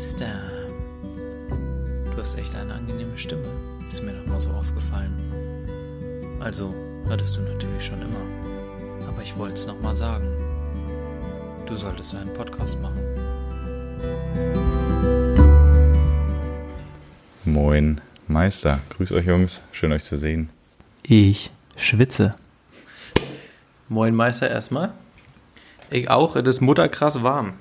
Meister. Du hast echt eine angenehme Stimme. Ist mir noch mal so aufgefallen. Also, hattest du natürlich schon immer. Aber ich wollte es noch mal sagen. Du solltest einen Podcast machen. Moin, Meister. Grüß euch, Jungs. Schön, euch zu sehen. Ich schwitze. Moin Meister erstmal. Ich auch, es ist mutterkrass warm.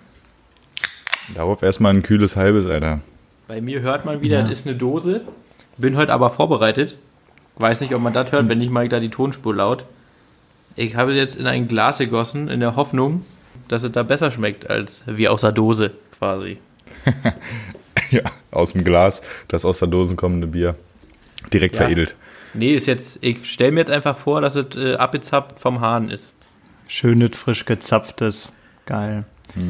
Darauf erstmal ein kühles Halbes, Alter. Bei mir hört man wieder, Ja. das ist eine Dose. Bin heute aber vorbereitet. Weiß nicht, ob man das hört, wenn nicht mal da die Tonspur laut. Ich habe jetzt in ein Glas gegossen, in der Hoffnung, dass es da besser schmeckt als wie aus der Dose quasi. Ja, aus dem Glas, das aus der Dose kommende Bier. Direkt Ja. veredelt. Nee, ist jetzt, ich stelle mir jetzt einfach vor, dass es äh, abgezapft vom Hahn ist. Schönes, frisch gezapftes. Geil.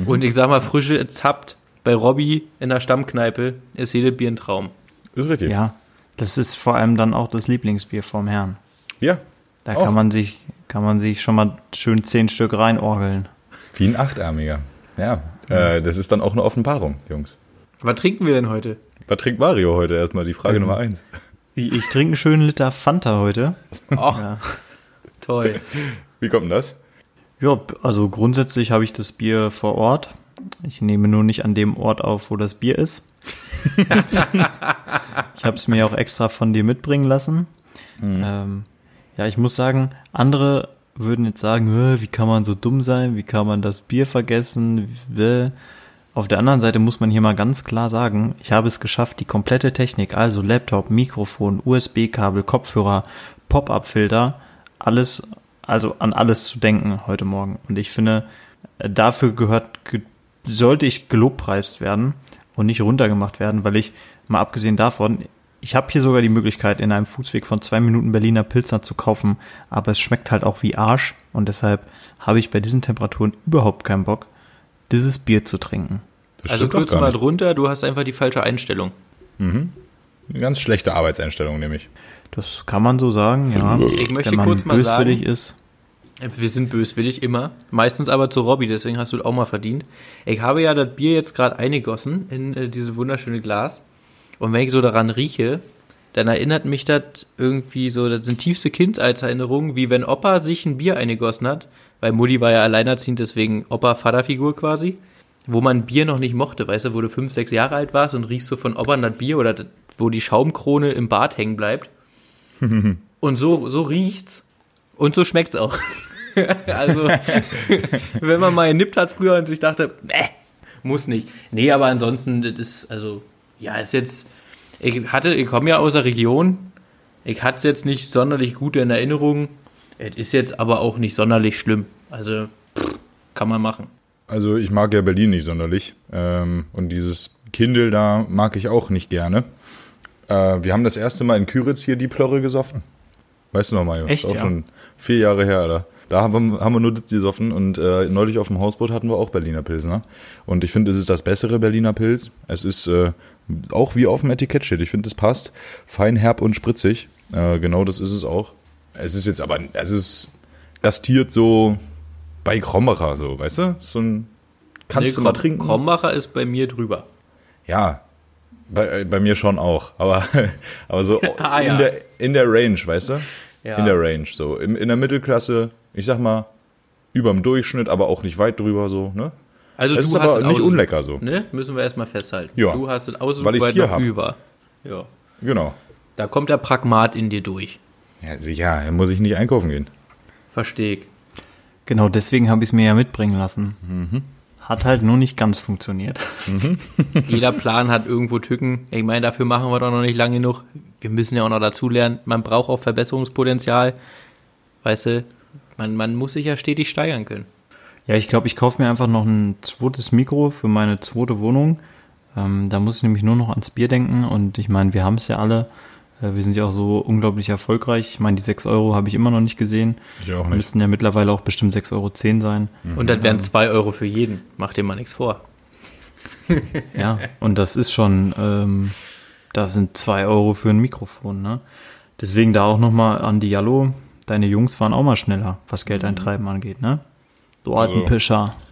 Und ich sag mal, frische zappt bei Robby in der Stammkneipe ist jedes Bier ein Traum. Ist richtig. Ja, das ist vor allem dann auch das Lieblingsbier vom Herrn. Ja, Da Auch. kann man sich, kann man sich schon mal schön zehn Stück reinorgeln. wie ein Achtarmiger. Ja, äh, das ist dann auch eine Offenbarung, Jungs. Was trinken wir denn heute? Was trinkt Mario heute? Erstmal die Frage Ähm. Nummer eins. Ich, ich trinke einen schönen Liter Fanta heute. Ach, Ja. toll. Wie kommt denn das? Ja, also grundsätzlich habe ich das Bier vor Ort. Ich nehme nur nicht an dem Ort auf, wo das Bier ist. ich habe es mir auch extra von dir mitbringen lassen. Ähm, ja, ich muss sagen, andere würden jetzt sagen, "Hä, wie kann man so dumm sein, wie kann man das Bier vergessen. Auf der anderen Seite muss man hier mal ganz klar sagen, ich habe es geschafft, die komplette Technik, also Laptop, Mikrofon, USB-Kabel, Kopfhörer, Pop-up-Filter, alles, also an alles zu denken heute Morgen. Und ich finde, äh, dafür gehört, ge- sollte ich gelobpreist werden und nicht runtergemacht werden, weil ich, mal abgesehen davon, ich habe hier sogar die Möglichkeit, in einem Fußweg von zwei Minuten Berliner Pilsner zu kaufen, aber es schmeckt halt auch wie Arsch und deshalb habe ich bei diesen Temperaturen überhaupt keinen Bock, dieses Bier zu trinken. Das Also kurz mal drunter, du hast einfach die falsche Einstellung. Eine ganz schlechte Arbeitseinstellung, nämlich. Das kann man so sagen, ja. Ich möchte Wenn man kurz mal böswillig sagen- ist. Wir sind böswillig immer. Meistens aber zu Robby, deswegen hast du auch mal verdient. Ich habe ja das Bier jetzt gerade eingegossen in äh, dieses wunderschöne Glas. Und wenn ich so daran rieche, dann erinnert mich das irgendwie so, das sind tiefste Kindheitserinnerungen, wie wenn Opa sich ein Bier eingegossen hat. Weil Mutti war ja alleinerziehend, deswegen Opa-Vaterfigur quasi. Wo man Bier noch nicht mochte, weißt du, wo du fünf, sechs Jahre alt warst und riechst so von Opa das Bier oder wo die Schaumkrone im Bart hängen bleibt. Und so, so riecht's. Und so schmeckt's auch. also, wenn man mal genippt hat früher und sich dachte, nee, muss nicht. Nee, aber ansonsten, das ist, also, ja, ist jetzt, ich hatte, ich komme ja aus der Region, ich hatte es jetzt nicht sonderlich gut in Erinnerung, es ist jetzt aber auch nicht sonderlich schlimm. Also, pff, kann man machen. Also ich mag ja Berlin nicht sonderlich. Ähm, und dieses Kindle da mag ich auch nicht gerne. Äh, wir haben das erste Mal in Küritz hier die Plörre gesoffen. Weißt du noch, Mario? Echt, Ist auch ja? schon vier Jahre her, Alter. Da haben wir, haben wir nur das gesoffen und äh, neulich auf dem Hausboot hatten wir auch Berliner Pilsner. Und ich finde, es ist das bessere Berliner Pilz. Es ist äh, auch wie auf dem Etikett steht. Ich finde, es passt. Fein, herb und spritzig. Äh, genau das ist es auch. Es ist jetzt aber, es ist gastiert so bei Krombacher, so, weißt du? So ein, kannst Nee, du mal trinken. Krombacher ist bei mir drüber. Ja, bei, bei mir schon auch. Aber, aber so Ah, in, ja. der, in der Range, weißt du? Ja. In der Range, so. In, in der Mittelklasse, ich sag mal, überm Durchschnitt, aber auch nicht weit drüber, so, ne? Also Es du ist hast aber es nicht aus- unlecker so. Ne? Müssen wir erstmal festhalten. Ja. Du hast es aus Weil weit hier noch hab. über. Ja. Genau. Da kommt der Pragmat in dir durch. Ja, sicher, da muss ich nicht einkaufen gehen. Verstehe ich. Genau deswegen habe ich es mir ja mitbringen lassen. Hat halt nur nicht ganz funktioniert. Jeder Plan hat irgendwo Tücken. Ich meine, dafür machen wir doch noch nicht lange genug. Wir müssen ja auch noch dazulernen. Man braucht auch Verbesserungspotenzial. Weißt du, man, man muss sich ja stetig steigern können. Ja, ich glaube, ich kaufe mir einfach noch ein zweites Mikro für meine zweite Wohnung. Ähm, da muss ich nämlich nur noch ans Bier denken und ich meine, wir haben es ja alle. Äh, wir sind ja auch so unglaublich erfolgreich. Ich meine, die 6 Euro habe ich immer noch nicht gesehen. Ich auch nicht. Müssten ja mittlerweile auch bestimmt 6,10 Euro sein. Und das wären zwei Euro für jeden. Mach dir mal nichts vor. Ja, und das ist schon, ähm, das sind 2 Euro für ein Mikrofon, ne? Deswegen da auch nochmal an die Jallo. Deine Jungs waren auch mal schneller, was Geldeintreiben angeht, ne? Du alten Also- Pischer.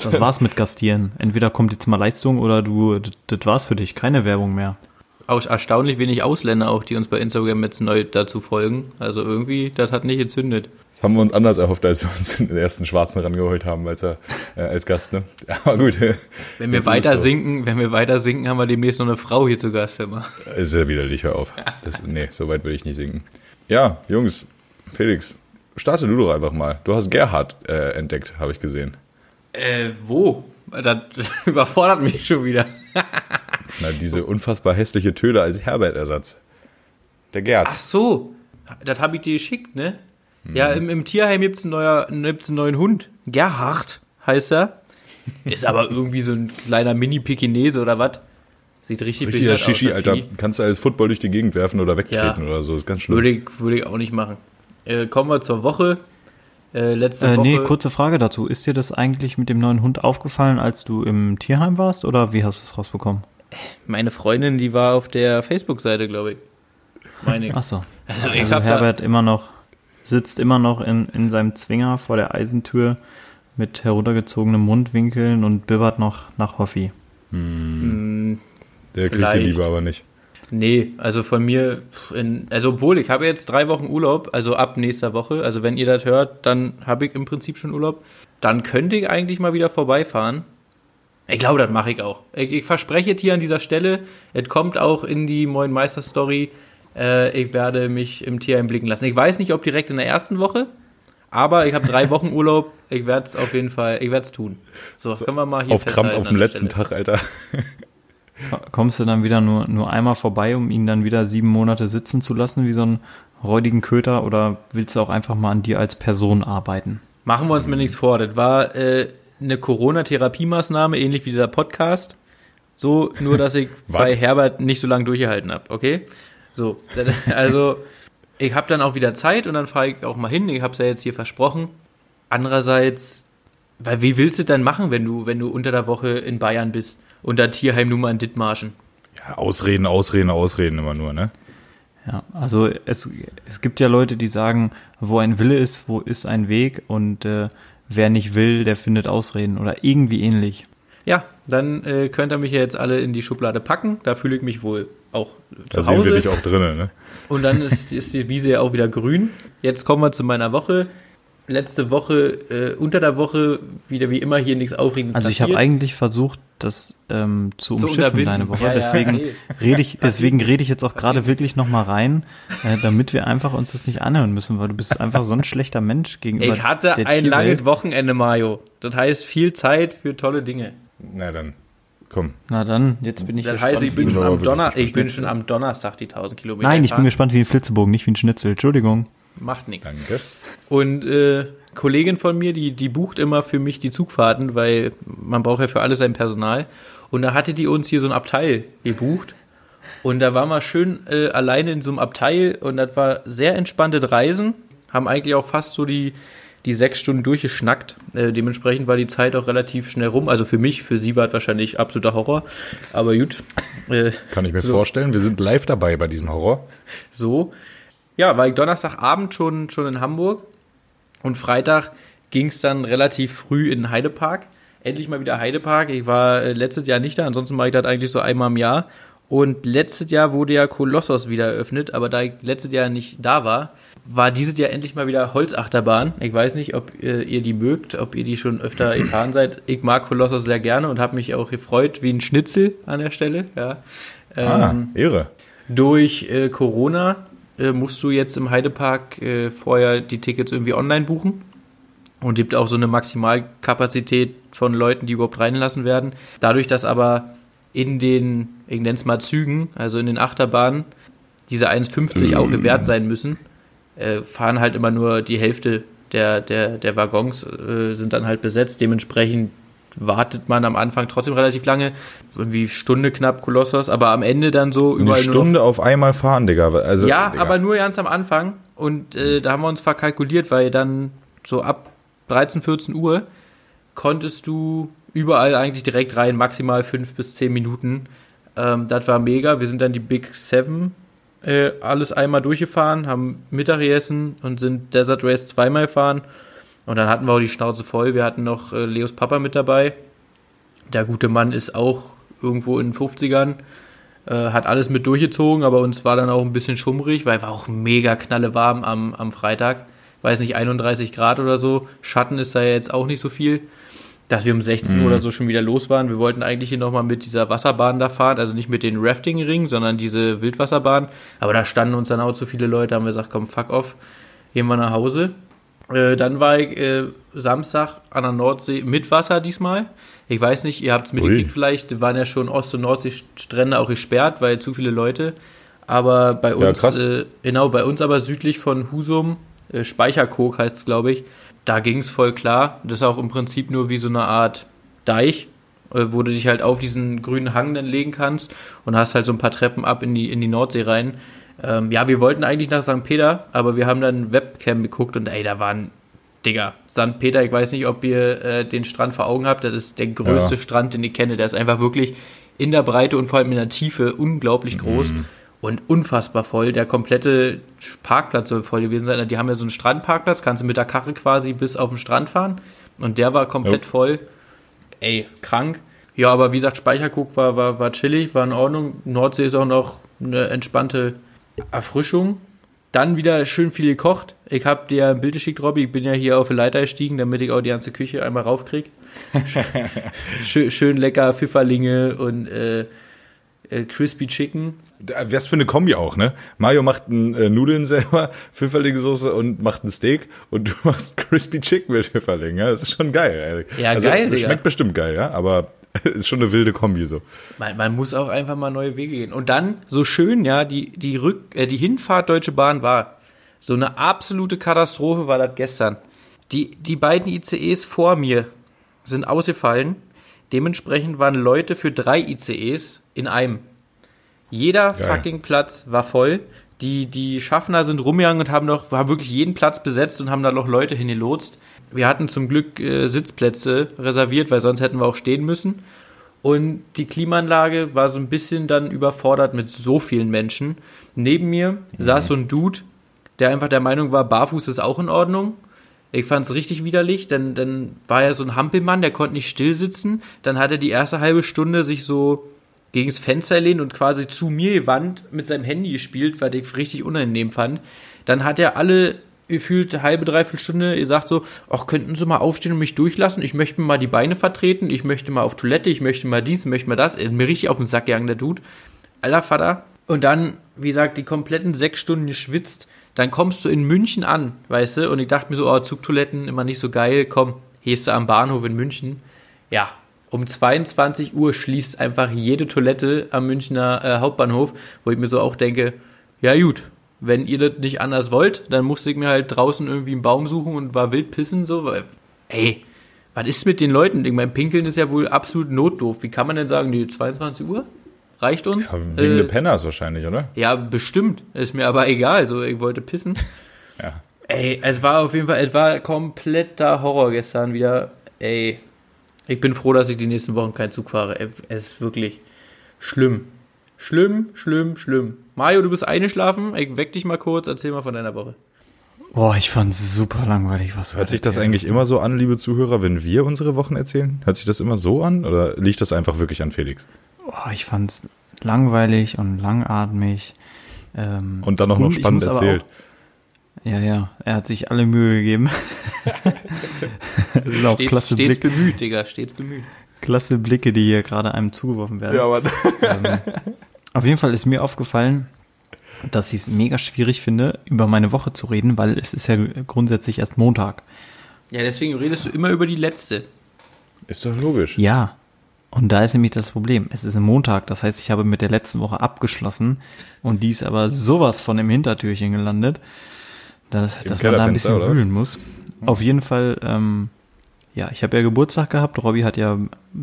Das war's mit Gastieren. Entweder kommt jetzt mal Leistung oder du, das, war's für dich. Keine Werbung mehr. Auch erstaunlich wenig Ausländer auch, die uns bei Instagram jetzt neu dazu folgen. Also irgendwie, das hat nicht gezündet. Das haben wir uns anders erhofft, als wir uns den ersten Schwarzen rangeholt haben als, er, äh, als Gast. Ne? Aber gut. Wenn wir weiter so. sinken, wenn wir weiter sinken, haben wir demnächst noch eine Frau hier zu Gast immer. Ist ja widerlich, hör auf. Das, nee, so weit will ich nicht singen. Ja, Jungs, Felix, starte du doch einfach mal. Du hast Gerhard äh, entdeckt, habe ich gesehen. Äh, wo? Das überfordert mich schon wieder. Na, diese unfassbar hässliche Töle als Herbert-Ersatz. Der Gerd. Ach so, das habe ich dir geschickt, ne? Ja, im, im Tierheim gibt's einen, neuer, gibt's einen neuen Hund. Gerhard heißt er. Ist aber irgendwie so ein kleiner Mini-Pekinese oder was? Sieht richtig Richtiger Shishi, Alter. Kannst du als Football durch die Gegend werfen oder wegtreten Ja. oder so. Ist ganz schlimm. Würde ich, würde ich auch nicht machen. Äh, kommen wir zur Woche. Äh, letzte Äh, Woche. nee, kurze Frage dazu. Ist dir das eigentlich mit dem neuen Hund aufgefallen, als du im Tierheim warst oder wie hast du es rausbekommen? Meine Freundin, die war auf der Facebook-Seite, glaube ich. Meine ich. Ach so. Also ich Also Herbert immer noch, sitzt immer noch in, in seinem Zwinger vor der Eisentür mit heruntergezogenen Mundwinkeln und bibbert noch nach Hoffi. Mm, Der kriegt die. Liebe aber nicht. Nee, also von mir, in, also obwohl ich habe jetzt drei Wochen Urlaub, also ab nächster Woche, also wenn ihr das hört, dann habe ich im Prinzip schon Urlaub, dann könnte ich eigentlich mal wieder vorbeifahren. Ich glaube, das mache ich auch. Ich, ich verspreche dir an dieser Stelle, es kommt auch in die Moin Meister Story, äh, ich werde mich im Tierheim blicken lassen. Ich weiß nicht, ob direkt in der ersten Woche, aber ich habe drei Wochen Urlaub, ich werde es auf jeden Fall, ich werde es tun. So, das können wir mal hier Auf Krampf auf dem letzten Stelle. Tag, Alter. Kommst du dann wieder nur, nur einmal vorbei, um ihn dann wieder sieben Monate sitzen zu lassen, wie so einen räudigen Köter, oder willst du auch einfach mal an dir als Person arbeiten? Machen wir uns mir nichts vor. Das war äh, eine Corona-Therapiemaßnahme, ähnlich wie dieser Podcast. So, nur dass ich bei Herbert nicht so lange durchgehalten habe, okay? So, dann- also ich habe dann auch wieder Zeit und dann fahre ich auch mal hin. Ich habe es ja jetzt hier versprochen. Andererseits, weil wie willst du denn machen, wenn du, wenn du unter der Woche in Bayern bist und da Tierheim nur mal in Dithmarschen? Ja, ausreden, ausreden, ausreden immer nur, ne? Ja, also es, es gibt ja Leute, die sagen, wo ein Wille ist, wo ist ein Weg und äh, wer nicht will, der findet Ausreden oder irgendwie ähnlich. Ja, dann äh, könnt ihr mich ja jetzt alle in die Schublade packen. Da fühle ich mich wohl auch Da zu sehen wir Hause. dich auch drinnen, ne? Und dann ist, ist die Wiese ja auch wieder grün. Jetzt kommen wir zu meiner Woche. Letzte Woche, äh, unter der Woche, wieder wie immer hier nichts Aufregendes Also ich habe eigentlich versucht, das ähm, zu umschiffen, deine Woche. Ja, ja, deswegen nee. rede ich, deswegen rede ich jetzt auch gerade wirklich noch mal rein, äh, damit wir einfach uns das nicht anhören müssen, weil du bist einfach so ein schlechter Mensch gegenüber Ich hatte der ein Tierwelt. langes Wochenende, Mario. Das heißt viel Zeit für tolle Dinge. Na dann, komm. Na dann, jetzt bin ich Das gespannt. heißt, ich bin, schon am, Donner ich bin schon am Donnerstag die 1000 Kilometer. Nein, ich bin gespannt wie ein Flitzebogen, nicht wie ein Schnitzel. Entschuldigung. Macht nichts. Danke. Und äh, Kollegin von mir, die, die bucht immer für mich die Zugfahrten, weil man braucht ja für alles sein Personal. Und da hatte die uns hier so ein Abteil gebucht. Und da waren wir schön äh, alleine in so einem Abteil und das war sehr entspanntes Reisen. Haben eigentlich auch fast so die, die sechs Stunden durchgeschnackt. Äh, dementsprechend war die Zeit auch relativ schnell rum. Also für mich, für sie war es wahrscheinlich absoluter Horror. Aber gut. Äh, Kann ich mir So. vorstellen. Wir sind live dabei bei diesem Horror. so. Ja, war ich Donnerstagabend schon, schon in Hamburg und Freitag ging es dann relativ früh in den Heidepark. Endlich mal wieder Heidepark. Ich war äh, letztes Jahr nicht da, ansonsten mache ich das eigentlich so einmal im Jahr. Und letztes Jahr wurde ja Kolossos wieder eröffnet, aber da ich letztes Jahr nicht da war, war dieses Jahr endlich mal wieder Holzachterbahn. Ich weiß nicht, ob äh, ihr die mögt, ob ihr die schon öfter gefahren seid. Ich mag Kolossos sehr gerne und habe mich auch gefreut wie ein Schnitzel an der Stelle. Ja. Ah, Ähm, Ehre. durch äh, Corona äh, musst du jetzt im Heidepark äh, vorher die Tickets irgendwie online buchen. Und gibt auch so eine Maximalkapazität von Leuten, die überhaupt reinlassen werden. Dadurch, dass aber in den, ich nenne es mal Zügen, also in den Achterbahnen, diese 1,50 auch gewährt sein müssen, äh, fahren halt immer nur die Hälfte der, der, der Waggons, äh, sind dann halt besetzt. Dementsprechend wartet man am Anfang trotzdem relativ lange, irgendwie Stunde knapp Kolossos, aber am Ende dann so Eine nur noch Stunde auf einmal fahren, Digga. Also, ja, Digga. aber nur ganz am Anfang. Und äh, da haben wir uns verkalkuliert, weil dann so ab 13, 14 Uhr konntest du überall eigentlich direkt rein, maximal 5 bis 10 Minuten. Ähm, das war mega. Wir sind dann die Big Seven äh, alles einmal durchgefahren, haben Mittag gegessen und sind Desert Race zweimal gefahren. Und dann hatten wir auch die Schnauze voll. Wir hatten noch äh, Leos Papa mit dabei. Der gute Mann ist auch irgendwo in den 50ern. Äh, hat alles mit durchgezogen, aber uns war dann auch ein bisschen schummrig, weil war auch mega knalle warm am, am Freitag. Weiß nicht, 31 Grad oder so. Schatten ist da ja jetzt auch nicht so viel. Dass wir um 16 Uhr Mhm. oder so schon wieder los waren. Wir wollten eigentlich hier nochmal mit dieser Wasserbahn da fahren, also nicht mit den Rafting-Ringen, sondern diese Wildwasserbahn. Aber da standen uns dann auch zu viele Leute, haben wir gesagt, komm, fuck off, gehen wir nach Hause. Äh, dann war ich äh, Samstag an der Nordsee mit Wasser diesmal. Ich weiß nicht, ihr habt es mitgekriegt vielleicht, waren ja schon Ost- und Nordseestrände auch gesperrt, weil zu viele Leute. Aber bei uns, krass. äh, genau, bei uns aber südlich von Husum, äh, Speicherkog heißt es, glaube ich, da ging es voll klar. Das ist auch im Prinzip nur wie so eine Art Deich, äh, wo du dich halt auf diesen grünen Hang dann legen kannst und hast halt so ein paar Treppen ab in die, in die Nordsee rein. Ähm, ja, wir wollten eigentlich nach St. Peter, aber wir haben dann Webcam geguckt und ey, da waren, Digga, St. Peter, ich weiß nicht, ob ihr äh, den Strand vor Augen habt, das ist der größte Ja. Strand, den ich kenne. Der ist einfach wirklich in der Breite und vor allem in der Tiefe unglaublich groß und unfassbar voll. Der komplette Parkplatz soll voll gewesen sein. Die haben ja so einen Strandparkplatz, kannst du mit der Karre quasi bis auf den Strand fahren und der war komplett Ja. voll. Ey, krank. Ja, aber wie gesagt, Speicherguck war, war, war chillig, war in Ordnung. Nordsee ist auch noch eine entspannte Erfrischung. Dann wieder schön viel gekocht. Ich habe dir ein Bild geschickt, Robby. Ich bin ja hier auf die Leiter gestiegen, damit ich auch die ganze Küche einmal raufkrieg. schön, schön lecker Pfifferlinge und äh, äh, Crispy Chicken. Was für eine Kombi auch, ne? Mario macht ein, äh, Nudeln selber, Pfifferlingssoße und macht ein Steak und du machst Crispy Chicken mit Pfifferling, ja? Das ist schon geil, ey. Ja, also, geil, das Digga. Schmeckt bestimmt geil, ja? Aber ist schon eine wilde Kombi so. Man, man muss auch einfach mal neue Wege gehen. Und dann, so schön, ja, die, die, Rück, äh, die Hinfahrt Deutsche Bahn war. So eine absolute Katastrophe war das gestern. Die, die beiden ICEs vor mir sind ausgefallen. Dementsprechend waren Leute für drei ICEs in einem. Jeder Geil. fucking Platz war voll. Die, die Schaffner sind rumgegangen und haben noch, haben wirklich jeden Platz besetzt und haben da noch Leute hingelotst. Wir hatten zum Glück äh, Sitzplätze reserviert, weil sonst hätten wir auch stehen müssen. Und die Klimaanlage war so ein bisschen dann überfordert mit so vielen Menschen. Neben mir saß so ein Dude, der einfach der Meinung war, barfuß ist auch in Ordnung. Ich fand es richtig widerlich, denn dann war er so ein Hampelmann, der konnte nicht still sitzen. Dann hat er die erste halbe Stunde sich so gegens Fenster lehnt und quasi zu mir gewandt mit seinem Handy gespielt, weil ich richtig unangenehm fand. Dann hat er alle gefühlt eine halbe, dreiviertel Stunde gesagt so, ach, könnten Sie mal aufstehen und mich durchlassen? Ich möchte mir mal die Beine vertreten, ich möchte mal auf Toilette, ich möchte mal dies, möchte mal das. Er ist mir richtig auf den Sack gegangen, der Dude. Alter Vater. Und dann, wie gesagt, die kompletten sechs Stunden geschwitzt. Dann kommst du in München an, weißt du? Und ich dachte mir so, oh, Zugtoiletten immer nicht so geil. Komm, gehst du am Bahnhof in München. Ja, um 22 Uhr schließt einfach jede Toilette am Münchner äh, Hauptbahnhof, wo ich mir so auch denke, ja gut, wenn ihr das nicht anders wollt, dann musste ich mir halt draußen irgendwie einen Baum suchen und war wild pissen, so, weil, ey, was ist mit den Leuten? Ich mein, Pinkeln ist ja wohl absolut notdoof. Wie kann man denn sagen, die 22 Uhr? Reicht uns? Ja, wegen Äh, der Penners wahrscheinlich, oder? ja, bestimmt. Ist mir aber egal. So, ich wollte pissen. Ja. Ey, es war auf jeden Fall, es war kompletter Horror gestern wieder. Ey, ich bin froh, dass ich die nächsten Wochen keinen Zug fahre. Es ist wirklich schlimm. Schlimm, schlimm, schlimm. Mario, du bist eingeschlafen. Ich weck dich mal kurz. Erzähl mal von deiner Woche. Boah, ich fand's super langweilig, was du Hört sich das erzählt eigentlich immer so an, liebe Zuhörer, wenn wir unsere Wochen erzählen? Hört sich das immer so an oder liegt das einfach wirklich an Felix? Boah, ich fand's langweilig und langatmig. Ähm, Und dann auch noch spannend erzählt. Auch, ja, ja, er hat sich alle Mühe gegeben. das sind auch Stets, klasse, stets Blick, bemüht, Digga. Stets bemüht. klasse Blicke, die hier gerade einem zugeworfen werden. aber Ähm, auf jeden Fall ist mir aufgefallen, dass ich es mega schwierig finde, über meine Woche zu reden, weil es ist ja grundsätzlich erst Montag. Ja, deswegen redest du immer über die letzte. ist doch logisch. Ja. Und da ist nämlich das Problem. Es ist ein Montag, das heißt, ich habe mit der letzten Woche abgeschlossen und die ist aber sowas von im Hintertürchen gelandet, dass, dass man da ein bisschen wühlen muss. Auf jeden Fall, ähm, ja, ich habe ja Geburtstag gehabt, Robby hat ja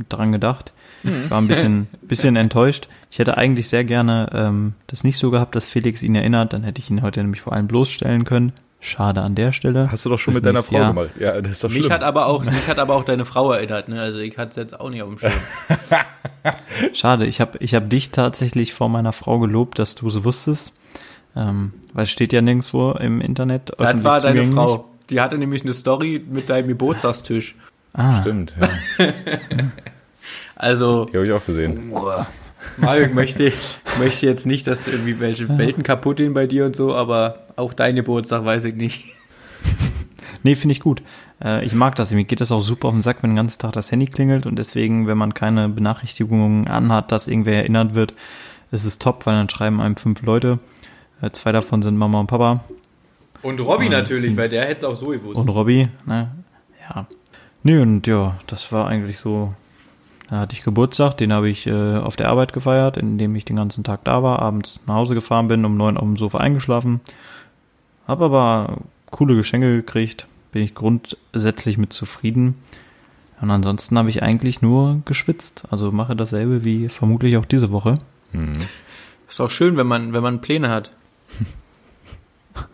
dran gedacht. Ich war ein bisschen, bisschen enttäuscht. Ich hätte eigentlich sehr gerne ähm, das nicht so gehabt, dass Felix ihn erinnert, dann hätte ich ihn heute nämlich vor allem bloßstellen können. Schade an der Stelle. Hast du doch schon Fürs mit deiner Frau Jahr. gemacht. Ja, das ist doch Mich schlimm. hat, aber auch, mich hat aber auch deine Frau erinnert. Ne? Also ich hatte es jetzt auch nicht auf dem Schirm. Schade, ich habe ich hab dich tatsächlich vor meiner Frau gelobt, dass du so wusstest. Ähm, weil es steht ja nirgendwo im Internet Das war deine zugänglich. Frau. Die hatte nämlich eine Story mit deinem Geburtstagstisch. Ah, Stimmt, ja. Also, Die habe ich auch gesehen. Mario, ich möchte, möchte jetzt nicht, dass irgendwie welche Welten kaputt gehen bei dir und so, aber auch dein Geburtstag weiß ich nicht. Nee, finde ich gut. Äh, ich mag das. Mir geht das auch super auf den Sack, wenn den ganzen Tag das Handy klingelt und deswegen, wenn man keine Benachrichtigungen anhat, dass irgendwer erinnert wird, ist es top, weil dann schreiben einem fünf Leute. Äh, zwei davon sind Mama und Papa Und Robby Und natürlich, weil der hätte es auch so gewusst. und Robby. Ne? Ja. Nee, und ja, das war eigentlich so. Da hatte ich Geburtstag, den habe ich äh, auf der Arbeit gefeiert, indem ich den ganzen Tag da war, abends nach Hause gefahren bin, um neun auf dem Sofa eingeschlafen. Hab aber coole Geschenke gekriegt, bin ich grundsätzlich mit zufrieden. Und ansonsten habe ich eigentlich nur geschwitzt. Also mache dasselbe wie vermutlich auch diese Woche. Mhm. Ist auch schön, wenn man, wenn man Pläne hat.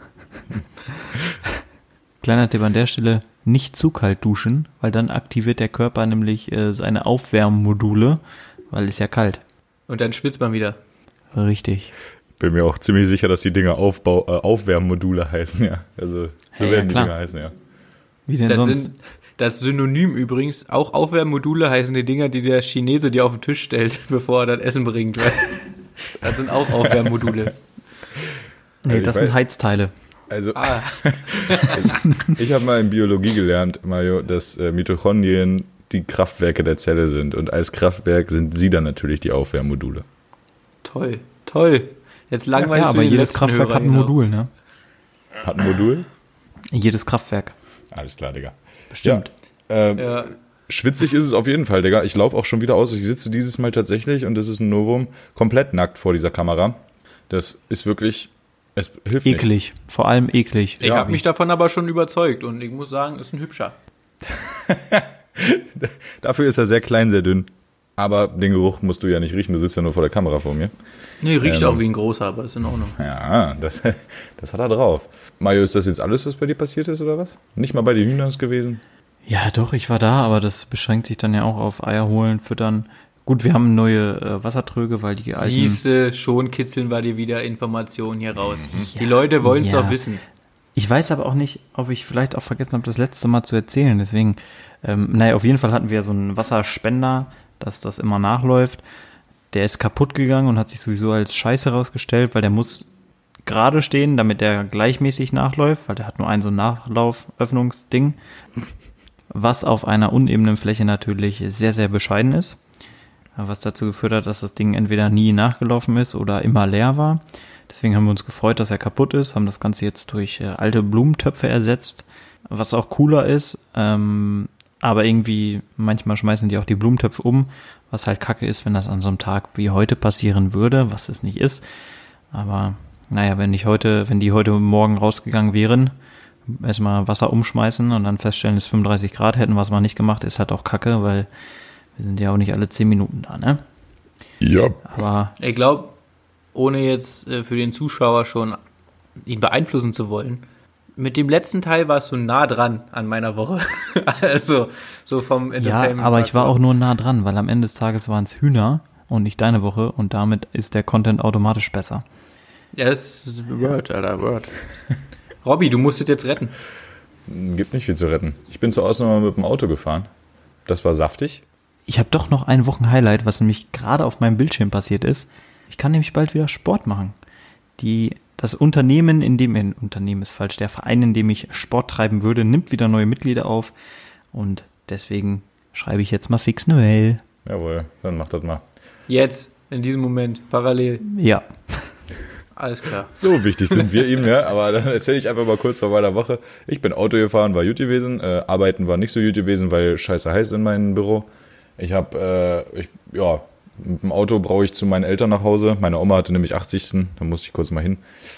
Kleiner Tipp an der Stelle, nicht zu kalt duschen, weil dann aktiviert der Körper nämlich äh, seine Aufwärmmodule, weil es ja kalt. Und dann schwitzt man wieder. Richtig. Bin mir auch ziemlich sicher, dass die Dinger Aufbau, äh, Aufwärmmodule heißen, ja. Also so Ja, werden ja, die. Dinger heißen, ja. Wie denn Das sonst? sind das Synonym übrigens, auch Aufwärmmodule heißen die Dinger, die der Chinese dir auf den Tisch stellt, bevor er das Essen bringt. Das sind auch Aufwärmmodule. nee, Also das sind Heizteile. Also Ah, ich habe mal in Biologie gelernt, Mario, dass äh, Mitochondrien die Kraftwerke der Zelle sind. Und als Kraftwerk sind sie dann natürlich die Aufwärmmodule. toll, toll. Jetzt langweilig ja, aber jedes Kraftwerk hat ein Modul, ne? Hat ein Modul? Jedes Kraftwerk. Alles klar, Digga. Bestimmt. Ja, äh, Ja, Schwitzig ist es auf jeden Fall, Digga. Ich laufe auch schon wieder aus. Ich sitze dieses Mal tatsächlich, und das ist ein Novum, komplett nackt vor dieser Kamera. Das ist wirklich, es hilft nichts. Eklig. Vor allem eklig. ich Ja, habe mich davon aber schon überzeugt und ich muss sagen, ist ein hübscher. Dafür ist er sehr klein, sehr dünn. Aber den Geruch musst du ja nicht riechen, du sitzt ja nur vor der Kamera vor mir. Nee, riecht Ähm. auch wie ein großer, aber ist in Ordnung. Ja, das, das hat er drauf. Mario, ist das jetzt alles, was bei dir passiert ist, oder was? Nicht mal bei den Hühnern gewesen? Ja, doch, ich war da, aber das beschränkt sich dann ja auch auf Eier holen, füttern. Gut, wir haben neue äh, Wassertröge, weil die alten... Siehste, schon kitzeln wir dir wieder Informationen hier raus. die Leute wollen es ja. doch wissen. Ich weiß aber auch nicht, ob ich vielleicht auch vergessen habe, das letzte Mal zu erzählen. Deswegen, ähm, naja, auf jeden Fall hatten wir so einen Wasserspender, dass das immer nachläuft. Der ist kaputt gegangen und hat sich sowieso als scheiße herausgestellt, weil der muss gerade stehen, damit der gleichmäßig nachläuft, weil der hat nur ein so ein Nachlauf-Öffnungsding, was auf einer unebenen Fläche natürlich sehr, sehr bescheiden ist. Was dazu geführt hat, dass das Ding entweder nie nachgelaufen ist oder immer leer war. Deswegen haben wir uns gefreut, dass er kaputt ist, haben das Ganze jetzt durch äh, alte Blumentöpfe ersetzt, was auch cooler ist. Ähm, aber irgendwie, manchmal schmeißen die auch die Blumentöpfe um, was halt kacke ist, wenn das an so einem Tag wie heute passieren würde, was es nicht ist. Aber naja, wenn ich heute, wenn die heute Morgen rausgegangen wären, erstmal Wasser umschmeißen und dann feststellen, es ist 35 Grad, hätten wir es mal nicht gemacht, ist halt auch kacke, weil wir sind ja auch nicht alle 10 Minuten da, ne? Ja. Aber Ich glaube, ohne jetzt äh, für den Zuschauer schon ihn beeinflussen zu wollen, mit dem letzten Teil warst du nah dran an meiner Woche. also so vom Ja, Entertainment. aber ich war auch nur nah dran, weil am Ende des Tages waren es Hühner und nicht deine Woche und damit ist der Content automatisch besser. Ja, das ist Word, Alter, Word. Robby, du musst es jetzt retten. Gibt nicht viel zu retten. Ich bin zur Ausnahme mit dem Auto gefahren. Das war saftig. Ich habe doch noch ein Wochenhighlight, was nämlich gerade auf meinem Bildschirm passiert ist. Ich kann nämlich bald wieder Sport machen. Die, das Unternehmen, in dem, äh, Unternehmen ist falsch, der Verein, in dem ich Sport treiben würde, nimmt wieder neue Mitglieder auf und deswegen schreibe ich jetzt mal fix eine Mail. Jawohl, dann mach das mal. Jetzt, in diesem Moment, parallel. Ja. Alles klar. So wichtig sind wir ihm, ja. Aber dann erzähle ich einfach mal kurz von meiner Woche. Ich bin Auto gefahren, war gut gewesen. Äh, arbeiten war nicht so gut gewesen, weil scheiße heiß in meinem Büro. Ich habe, äh, ich, ja, mit dem Auto brauche ich zu meinen Eltern nach Hause. Meine Oma hatte nämlich 80. Da musste ich kurz mal hin.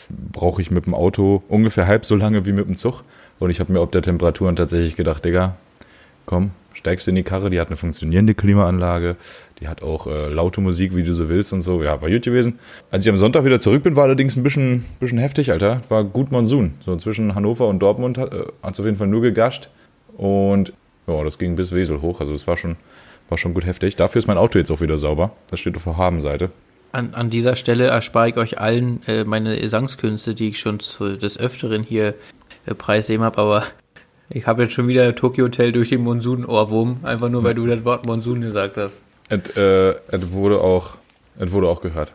Brauche ich mit dem Auto ungefähr halb so lange wie mit dem Zug. Und ich habe mir ob der Temperaturen tatsächlich gedacht, Digga, komm, steigst in die Karre, die hat eine funktionierende Klimaanlage, die hat auch äh, laute Musik, wie du so willst und so. Ja, war gut gewesen. Als ich am Sonntag wieder zurück bin, war allerdings ein bisschen, bisschen heftig, Alter. War gut Monsun. So zwischen Hannover und Dortmund hat es auf jeden Fall nur gegascht. Und ja, das ging bis Wesel hoch. Also es war schon, war schon gut heftig. Dafür ist mein Auto jetzt auch wieder sauber. Das steht auf der Habenseite. An, an dieser Stelle erspare ich euch allen äh, meine Gesangskünste, die ich schon zu, des Öfteren hier äh, preisgeben habe, aber Ich habe jetzt schon wieder Tokyo Hotel durch den Monsun-Ohrwurm, einfach nur, weil du das Wort Monsun gesagt hast. Es äh, wurde auch, es wurde auch gehört.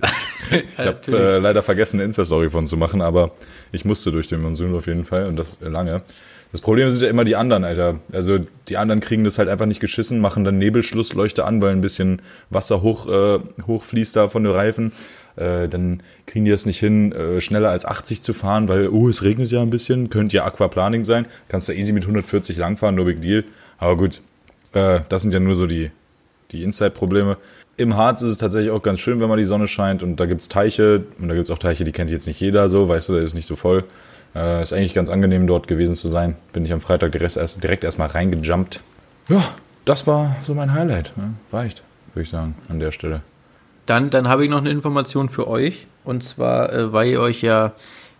Ich habe äh, leider vergessen, eine Insta-Story von zu machen, aber ich musste durch den Monsun auf jeden Fall und das lange. Das Problem sind ja immer die anderen, Alter. Also die anderen kriegen das halt einfach nicht geschissen, machen dann Nebelschlussleuchte an, weil ein bisschen Wasser hoch, äh, hochfließt da von den Reifen. Äh, dann kriegen die das nicht hin, äh, schneller als 80 zu fahren, weil, oh, es regnet ja ein bisschen, könnte ja Aquaplaning sein. Kannst da easy mit 140 langfahren, no big deal. Aber gut, äh, das sind ja nur so die, die Inside-Probleme. Im Harz ist es tatsächlich auch ganz schön, wenn mal die Sonne scheint und da gibt's Teiche und da gibt's auch Teiche, die kennt jetzt nicht jeder so, weißt du, da ist nicht so voll. Äh, ist eigentlich ganz angenehm, dort gewesen zu sein. Bin ich am Freitag direkt, erst, direkt erstmal reingejumpt. Ja, das war so mein Highlight. Ne? Reicht, würde ich sagen, an der Stelle. Dann, dann habe ich noch eine Information für euch. Und zwar, äh, weil ihr euch ja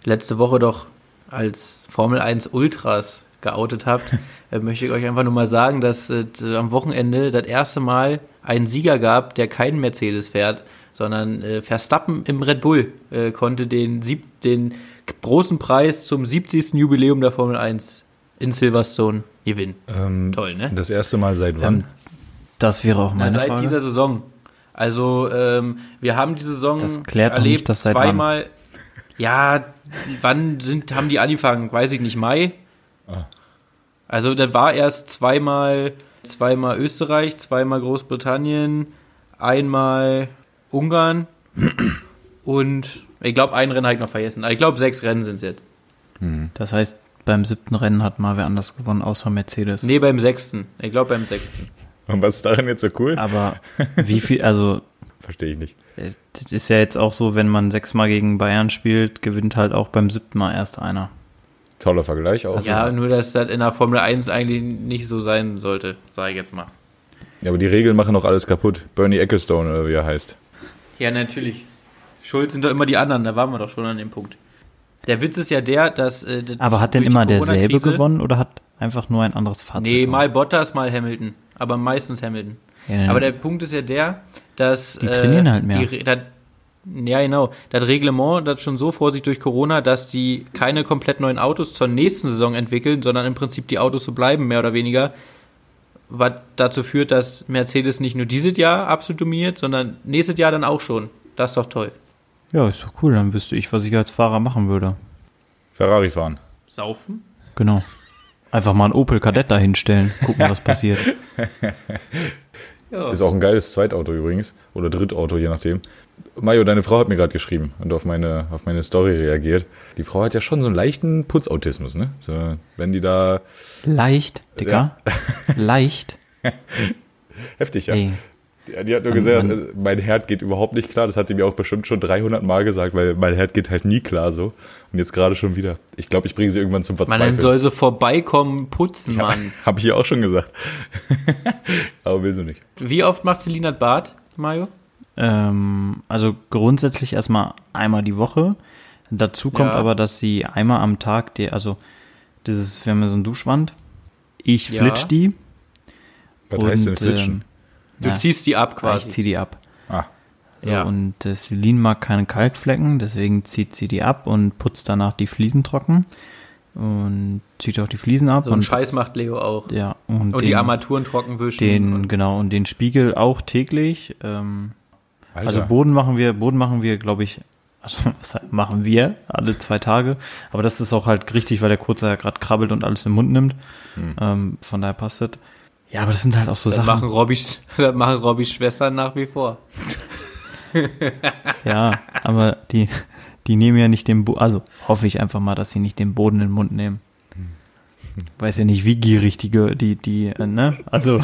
letzte Woche doch als Formel 1 Ultras geoutet habt, äh, möchte ich euch einfach nur mal sagen, dass äh, am Wochenende das erste Mal einen Sieger gab, der keinen Mercedes fährt, sondern äh, Verstappen im Red Bull äh, konnte den, sieb den großen Preis zum 70. Jubiläum der Formel 1 in Silverstone gewinnen. Ähm, Toll, ne? Das erste Mal seit wann? Ähm, das wäre auch Na, meine seit Frage. dieser Saison. Also ähm, wir haben die Saison Das klärt erlebt nicht, das seit wann. zweimal. Ja, wann sind haben die angefangen? Weiß ich nicht. Mai. Ah. Also da war erst zweimal zweimal Österreich, zweimal Großbritannien, einmal Ungarn und ich glaube ein Rennen habe ich noch vergessen. Ich glaube sechs Rennen sind es jetzt. Das heißt, beim siebten Rennen hat mal wer anders gewonnen, außer Mercedes. Nee, beim sechsten. Ich glaube beim sechsten. Und was ist daran jetzt so cool? Aber wie viel, also Verstehe ich nicht. äh, das ist ja jetzt auch so, wenn man sechsmal gegen Bayern spielt, gewinnt halt auch beim siebten Mal erst einer. Toller Vergleich auch. ja, nur dass das in der Formel 1 eigentlich nicht so sein sollte, sage ich jetzt mal. Ja, aber die Regeln machen doch alles kaputt. Bernie Ecclestone oder wie er heißt. Ja, natürlich. Schuld sind doch immer die anderen, da waren wir doch schon an dem Punkt. Der Witz ist ja der, dass. Äh, Aber hat denn immer derselbe gewonnen oder hat einfach nur ein anderes Fahrzeug? Nee, mal Bottas, mal Hamilton. Aber meistens Hamilton. Ja. Aber der Punkt ist ja der, dass. Die trainieren halt mehr. Die, das, ja, genau. Das Reglement, das schon so vor sich durch Corona, dass die keine komplett neuen Autos zur nächsten Saison entwickeln, sondern im Prinzip die Autos so bleiben, mehr oder weniger. Was dazu führt, dass Mercedes nicht nur dieses Jahr absolut dominiert, sondern nächstes Jahr dann auch schon. Das ist doch toll. Ja, ist doch cool, dann wüsste ich, was ich als Fahrer machen würde. Ferrari fahren. Saufen? Genau. Einfach mal einen Opel Kadett da hinstellen, gucken, was passiert. Ja. Ist auch ein geiles Zweitauto übrigens. Oder Drittauto, je nachdem. Mario, deine Frau hat mir gerade geschrieben und auf meine, auf meine Story reagiert. Die Frau hat ja schon so einen leichten Putzautismus, ne? So, wenn die da. Leicht, Digga. Leicht. Heftig, ja. Ey, Die, die hat nur Man- gesagt, man- äh, mein Herd geht überhaupt nicht klar. Das hat sie mir auch bestimmt schon 300 Mal gesagt, weil mein Herd geht halt nie klar so. Und jetzt gerade schon wieder. Ich glaube, ich bringe sie irgendwann zum Man, dann Verzweifeln. soll sie vorbeikommen, putzen, Mann. Habe ich ihr auch schon gesagt. Aber will sie nicht. Wie oft macht Selina das Bad, Mario? ähm, also grundsätzlich erstmal einmal die Woche. Dazu kommt Ja. aber, dass sie einmal am Tag, die, also dieses, wir haben ja so eine Duschwand. Ich Ja. flitsch die. Was heißt denn und, flitschen? ähm, Du ja, ziehst die ab Ich quasi. zieh die ab. ah, So, Ja. Und äh, Celine mag keine Kalkflecken, deswegen zieht sie die ab und putzt danach die Fliesen trocken. Und zieht auch die Fliesen ab. So einen und Scheiß macht Leo auch. Ja, und, Und den, die Armaturen trocken wischen. den, und genau, und den Spiegel auch täglich. Ähm, Alter. also Boden machen wir, Boden machen wir, glaube ich, also was machen wir alle zwei Tage. Aber das ist auch halt richtig, weil der Kurzer ja gerade krabbelt und alles im Mund nimmt. Ähm, von daher passt das. Ja, aber das sind halt auch so das Sachen. machen Robbys, das machen Robbys Schwestern nach wie vor. Ja, aber die, die nehmen ja nicht den Boden, also hoffe ich einfach mal, dass sie nicht den Boden in den Mund nehmen. Weiß ja nicht, wie gierig die, die, die, äh, ne? Also,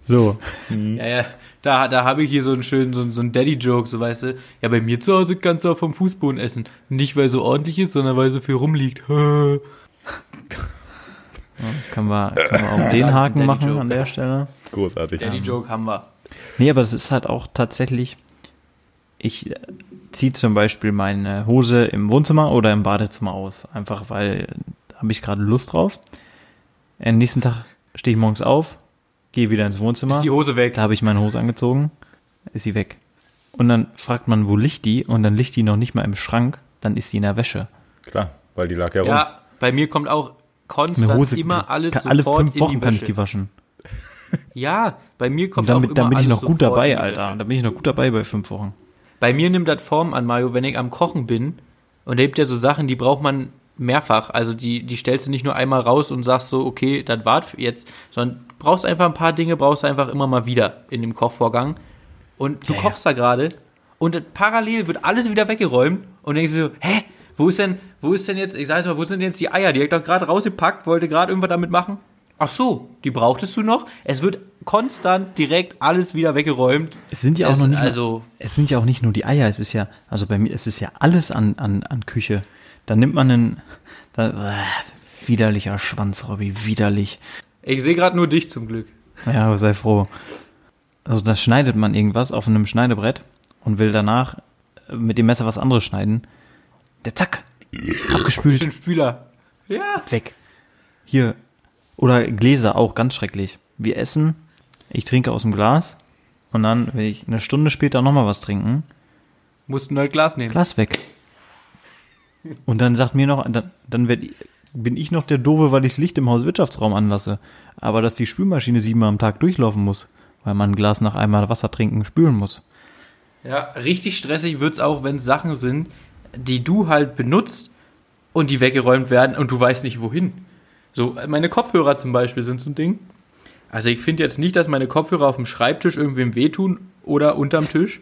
so. Ja, ja, da, da habe ich hier so einen schönen, so, so einen Daddy-Joke, so weißt du. Ja, bei mir zu Hause kannst du auch vom Fußboden essen. Nicht, weil so ordentlich ist, sondern weil so viel rumliegt. Ja, können, wir, können wir auch den Haken machen Daddy-Joke. an der Stelle. Großartig. Daddy-Joke haben wir. Nee, aber das ist halt auch tatsächlich, ich ziehe zum Beispiel meine Hose im Wohnzimmer oder im Badezimmer aus. Einfach weil, da habe ich gerade Lust drauf. Am nächsten Tag stehe ich morgens auf, gehe wieder ins Wohnzimmer. Ist die Hose weg. Da habe ich meine Hose angezogen, ist sie weg. Und dann fragt man, wo liegt die? Und dann liegt die noch nicht mal im Schrank, dann ist sie in der Wäsche. Klar, weil die lag ja rum. Ja, bei mir kommt auch konstant Eine Hose, immer alles kann, sofort alle fünf Wochen kann ich die waschen. Ja, bei mir kommt Und auch damit, immer dann bin ich noch gut dabei, Alter. Da bin ich noch gut dabei bei fünf Wochen. Bei mir nimmt das Form an, Mario, wenn ich am Kochen bin. Und da gibt ja so Sachen, die braucht man mehrfach. Also die, die stellst du nicht nur einmal raus und sagst so, okay, das war's jetzt, sondern brauchst einfach ein paar Dinge, brauchst du einfach immer mal wieder in dem Kochvorgang. Und du kochst da gerade und parallel wird alles wieder weggeräumt und denkst du so, hä? Wo ist denn, wo ist denn jetzt, ich sag mal, wo sind denn jetzt die Eier? Die hab ich doch gerade rausgepackt, wollte gerade irgendwas damit machen. Ach so, die brauchtest du noch? Es wird konstant direkt alles wieder weggeräumt. Es sind ja auch Es- noch nicht mal- also- es sind ja auch nicht nur die Eier, es ist ja, also bei mir, es ist ja alles an, an, an Küche. Da nimmt man einen, da, äh, widerlicher Schwanz, Robby, widerlich. Ich sehe gerade nur dich zum Glück. Ja, sei froh. Also da schneidet man irgendwas auf einem Schneidebrett und will danach mit dem Messer was anderes schneiden. Der zack, abgespült, Spüler. Ja. weg. Hier, oder Gläser auch, ganz schrecklich. Wir essen, ich trinke aus dem Glas und dann will ich eine Stunde später nochmal was trinken. Musst ein neues Glas nehmen. Glas weg. Und dann sagt mir noch, dann, dann werd, bin ich noch der Doofe, weil ich das Licht im Hauswirtschaftsraum anlasse. Aber dass die Spülmaschine siebenmal am Tag durchlaufen muss, weil man ein Glas nach einmal Wasser trinken spülen muss. Ja, richtig stressig wird's auch, wenn es Sachen sind, die du halt benutzt und die weggeräumt werden und du weißt nicht wohin. So, meine Kopfhörer zum Beispiel sind so ein Ding. Also ich finde jetzt nicht, dass meine Kopfhörer auf dem Schreibtisch irgendwem wehtun oder unterm Tisch,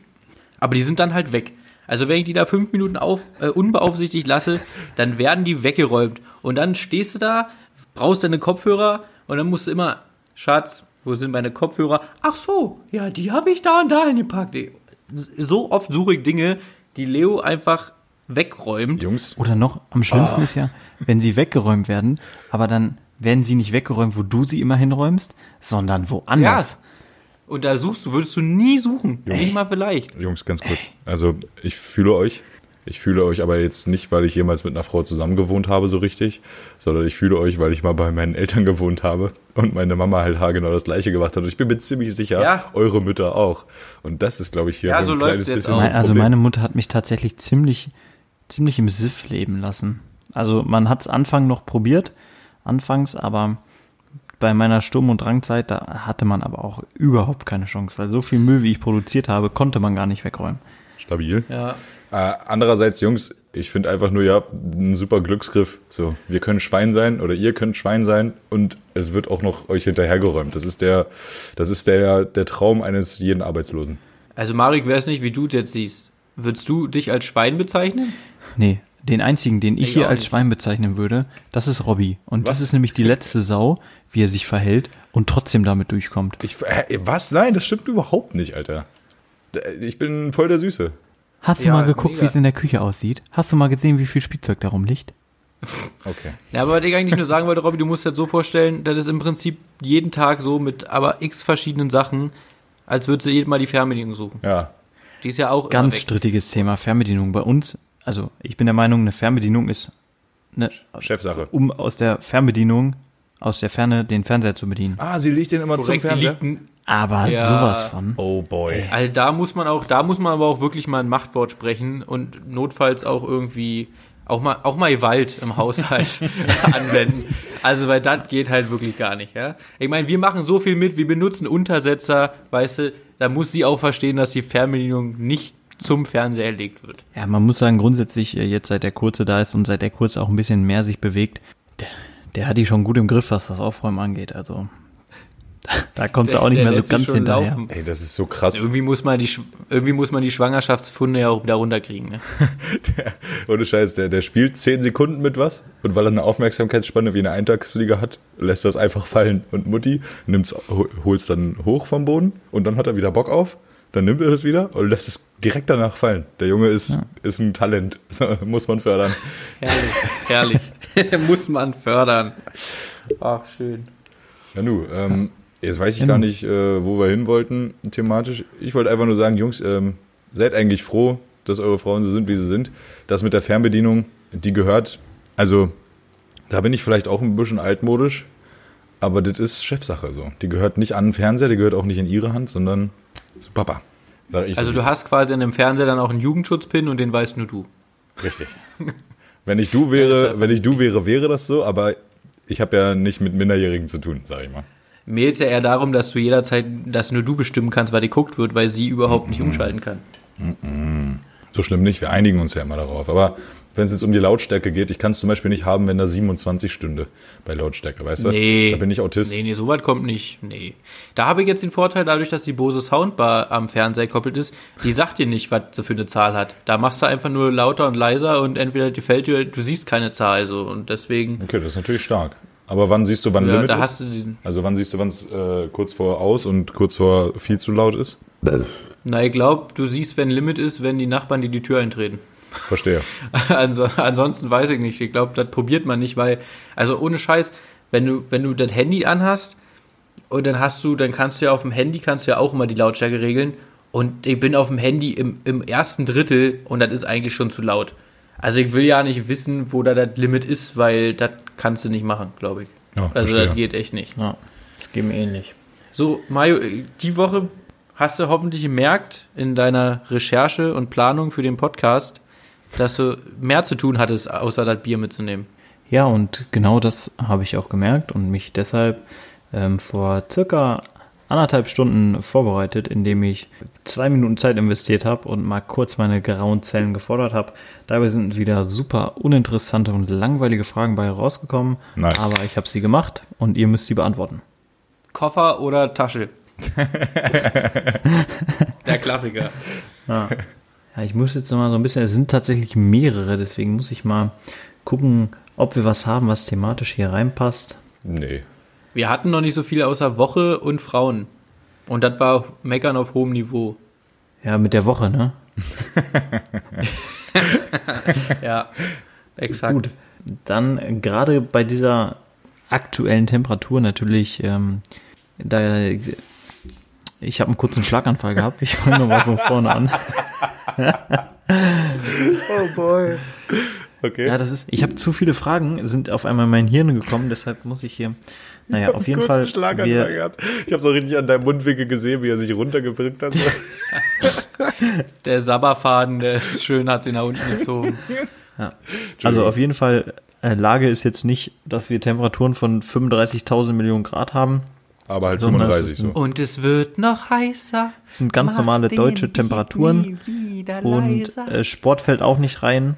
aber die sind dann halt weg. Also wenn ich die da fünf Minuten auf, äh, unbeaufsichtigt lasse, dann werden die weggeräumt. Und dann stehst du da, brauchst deine Kopfhörer und dann musst du immer, Schatz, wo sind meine Kopfhörer? Ach so, ja, die habe ich da und da hingepackt. So oft suche ich Dinge, die Leo einfach wegräumt. Jungs, Oder noch, am schlimmsten ist ja, wenn sie weggeräumt werden, aber dann werden sie nicht weggeräumt, wo du sie immer hinräumst, sondern woanders. Und da suchst du, würdest du nie suchen. Nicht mal vielleicht. Jungs, ganz kurz. Also ich fühle euch. Ich fühle euch aber jetzt nicht, weil ich jemals mit einer Frau zusammen gewohnt habe, so richtig, sondern ich fühle euch, weil ich mal bei meinen Eltern gewohnt habe und meine Mama halt haargenau das gleiche gemacht hat. Und ich bin mir ziemlich sicher, Ja. eure Mütter auch. Und das ist, glaube ich, hier Ja, so so ein läuft's kleines jetzt bisschen auch. so ein also meine Mutter hat mich tatsächlich ziemlich, ziemlich im Siff leben lassen. Also man hat es Anfang noch probiert, anfangs, aber bei meiner Sturm- und Drangzeit, da hatte man aber auch überhaupt keine Chance, weil so viel Müll, wie ich produziert habe, konnte man gar nicht wegräumen. Stabil. Ja. Äh, andererseits, Jungs, ich finde einfach nur, ja, ein super Glücksgriff. So, wir können Schwein sein oder ihr könnt Schwein sein und es wird auch noch euch hinterhergeräumt. Das ist der, das ist der, der Traum eines jeden Arbeitslosen. Also Marek, wäre es nicht, wie du es jetzt siehst. Würdest du dich als Schwein bezeichnen? Nee, den einzigen, den ich, Ich hier als nicht. Schwein bezeichnen würde, das ist Robby. Und das Was? ist nämlich die letzte Sau, wie er sich verhält und trotzdem damit durchkommt. Ich, äh, was? Nein, das stimmt überhaupt nicht, Alter. Ich bin voll der Süße. Hast du Ja, mal geguckt, wie es in der Küche aussieht? Hast du mal gesehen, wie viel Spielzeug da rumliegt? Okay. Ja, aber was ich eigentlich nur sagen wollte, Robby, du musst dir das so vorstellen, das ist im Prinzip jeden Tag so mit aber x verschiedenen Sachen, als würdest du jedes Mal die Fernbedienung suchen. Ja. Die ist ja auch immer Ganz weg. strittiges Thema Fernbedienung. Bei uns, also ich bin der Meinung, eine Fernbedienung ist, eine, Chefsache. um aus der Fernbedienung, aus der Ferne den Fernseher zu bedienen. Ah, sie liegt den immer Korrekt, liegt ein- Aber Ja. sowas von. Oh boy. Also da muss man auch, da muss man aber auch wirklich mal ein Machtwort sprechen und notfalls auch irgendwie auch mal, auch mal Gewalt im Haushalt anwenden. Also weil das geht halt wirklich gar nicht, ja. Ich meine, wir machen so viel mit, wir benutzen Untersetzer, weißt du, da muss sie auch verstehen, dass die Fernbedienung nicht zum Fernseher erlegt wird. Ja, man muss sagen, grundsätzlich, äh, jetzt seit der Kurze da ist und seit der Kurze auch ein bisschen mehr sich bewegt, der, der hat die schon gut im Griff, was das Aufräumen angeht. Also da kommt sie Der- auch nicht der mehr so ganz hinterher. laufen. Ey, das ist so krass. Irgendwie muss man die, irgendwie muss man die Schwangerschaftsfunde ja auch wieder runterkriegen, ne? Ohne Scheiß, der, der spielt 10 Sekunden mit was und weil er eine Aufmerksamkeitsspanne wie eine Eintagsfliege hat, lässt er es einfach fallen. Und Mutti nimmt's, holt es dann hoch vom Boden und dann hat er wieder Bock auf. Dann nimmt er es wieder und lässt es direkt danach fallen. Der Junge ist, ist ein Talent. Muss man fördern. Herrlich, herrlich. muss man fördern. Ach, schön. Ja, nu, ähm, jetzt weiß ich gar nicht, äh, wo wir hin wollten thematisch. Ich wollte einfach nur sagen, Jungs, ähm, seid eigentlich froh, dass eure Frauen so sind, wie sie sind. Das mit der Fernbedienung, die gehört, also da bin ich vielleicht auch ein bisschen altmodisch, aber das ist Chefsache so. Die gehört nicht an den Fernseher, die gehört auch nicht in ihre Hand, sondern zu Papa. Sag ich so, Also wie du hast quasi an dem Fernseher dann auch einen Jugendschutzpin und den weißt nur du. Richtig. Wenn ich du wäre, wenn ich du wäre, wäre das so, aber ich habe ja nicht mit Minderjährigen zu tun, sag ich mal. Geht es ja eher darum, dass du jederzeit, dass nur du bestimmen kannst, was geguckt wird, weil sie überhaupt nicht umschalten kann. So schlimm nicht, wir einigen uns ja immer darauf. Aber wenn es jetzt um die Lautstärke geht, ich kann es zum Beispiel nicht haben, wenn da 27 stünde bei Lautstärke, weißt du? Nee. Da bin ich Autist. Nee, nee, so weit kommt nicht. Nee. Da habe ich jetzt den Vorteil, dadurch, dass die Bose Soundbar am Fernseher gekoppelt ist, die sagt dir nicht, was sie für eine Zahl hat. Da machst du einfach nur lauter und leiser und entweder gefällt dir, du siehst keine Zahl so und deswegen. Okay, das ist natürlich stark. Aber wann siehst du, wann Ja, Limit da ist? Also wann siehst du, wann es äh, kurz vor aus und kurz vor viel zu laut ist? na, ich glaube, du siehst, wenn Limit ist, wenn die Nachbarn dir die Tür eintreten. Verstehe. Also, ansonsten weiß ich nicht. Ich glaube, das probiert man nicht, weil, also ohne Scheiß, wenn du, wenn du das Handy anhast und dann hast du, dann kannst du ja auf dem Handy kannst du ja auch immer die Lautstärke regeln. Und ich bin auf dem Handy im, im ersten Drittel und das ist eigentlich schon zu laut. Also ich will ja nicht wissen, wo da das Limit ist, weil das kannst du nicht machen, glaube ich. Ja, also verstehe. das geht echt nicht. Ja, das geht mir ähnlich. So, Mario, die Woche hast du hoffentlich gemerkt in deiner Recherche und Planung für den Podcast, dass du mehr zu tun hattest, außer das Bier mitzunehmen. Ja, und genau das habe ich auch gemerkt und mich deshalb ähm, vor circa anderthalb Stunden vorbereitet, indem ich zwei Minuten Zeit investiert habe und mal kurz meine grauen Zellen gefordert habe. Dabei sind wieder super uninteressante und langweilige Fragen bei rausgekommen, Nice. aber ich habe sie gemacht und ihr müsst sie beantworten. Koffer oder Tasche? Der Klassiker. Ja, ich muss jetzt noch mal so ein bisschen, es sind tatsächlich mehrere, deswegen muss ich mal gucken, ob wir was haben, was thematisch hier reinpasst. Nee. Wir hatten noch nicht so viel außer Woche und Frauen. Und das war Meckern auf hohem Niveau. Ja, mit der Woche, ne? Ja, exakt. Gut, dann gerade bei dieser aktuellen Temperatur natürlich, ähm, da ich habe einen kurzen Schlaganfall gehabt. Ich fange nochmal von vorne an. Oh boy. Okay. Ja, das ist. Ich habe zu viele Fragen, sind auf einmal in mein Hirn gekommen, deshalb muss ich hier. Naja, auf jeden Fall. wir- gehabt. Ich habe so richtig an deinem Mundwinkel gesehen, wie er sich runtergedrückt hat. Der Sabberfaden, der ist schön hat sie nach unten gezogen. Also auf jeden Fall, äh, Lage ist jetzt nicht, dass wir Temperaturen von 35.000 Millionen Grad haben. Aber halt Sondern es 35 ist so. Und es wird noch heißer. Es sind ganz normale deutsche Temperaturen und äh, Sport fällt auch nicht rein.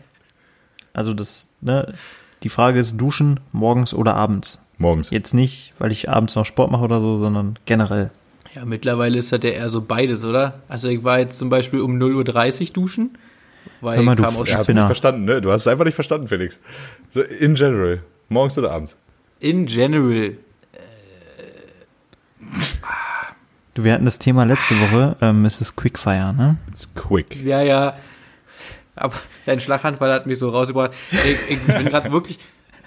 Also das, ne, die Frage ist Duschen morgens oder abends. Morgens. Jetzt nicht, weil ich abends noch Sport mache oder so, sondern generell. Ja, mittlerweile ist das ja eher so beides, oder? Also ich war jetzt zum Beispiel um 0.30 Uhr duschen, weil Hör mal, ich du kam aus hat es Spinner. nicht verstanden, ne? Du hast es einfach nicht verstanden, Felix. So, in general. Morgens oder abends? in general. Du, wir hatten das Thema letzte Woche, ähm, es ist Quickfire, ne? It's quick. Ja, ja. Aber dein Schlaganfall hat mich so rausgebracht. Ich, ich bin gerade wirklich,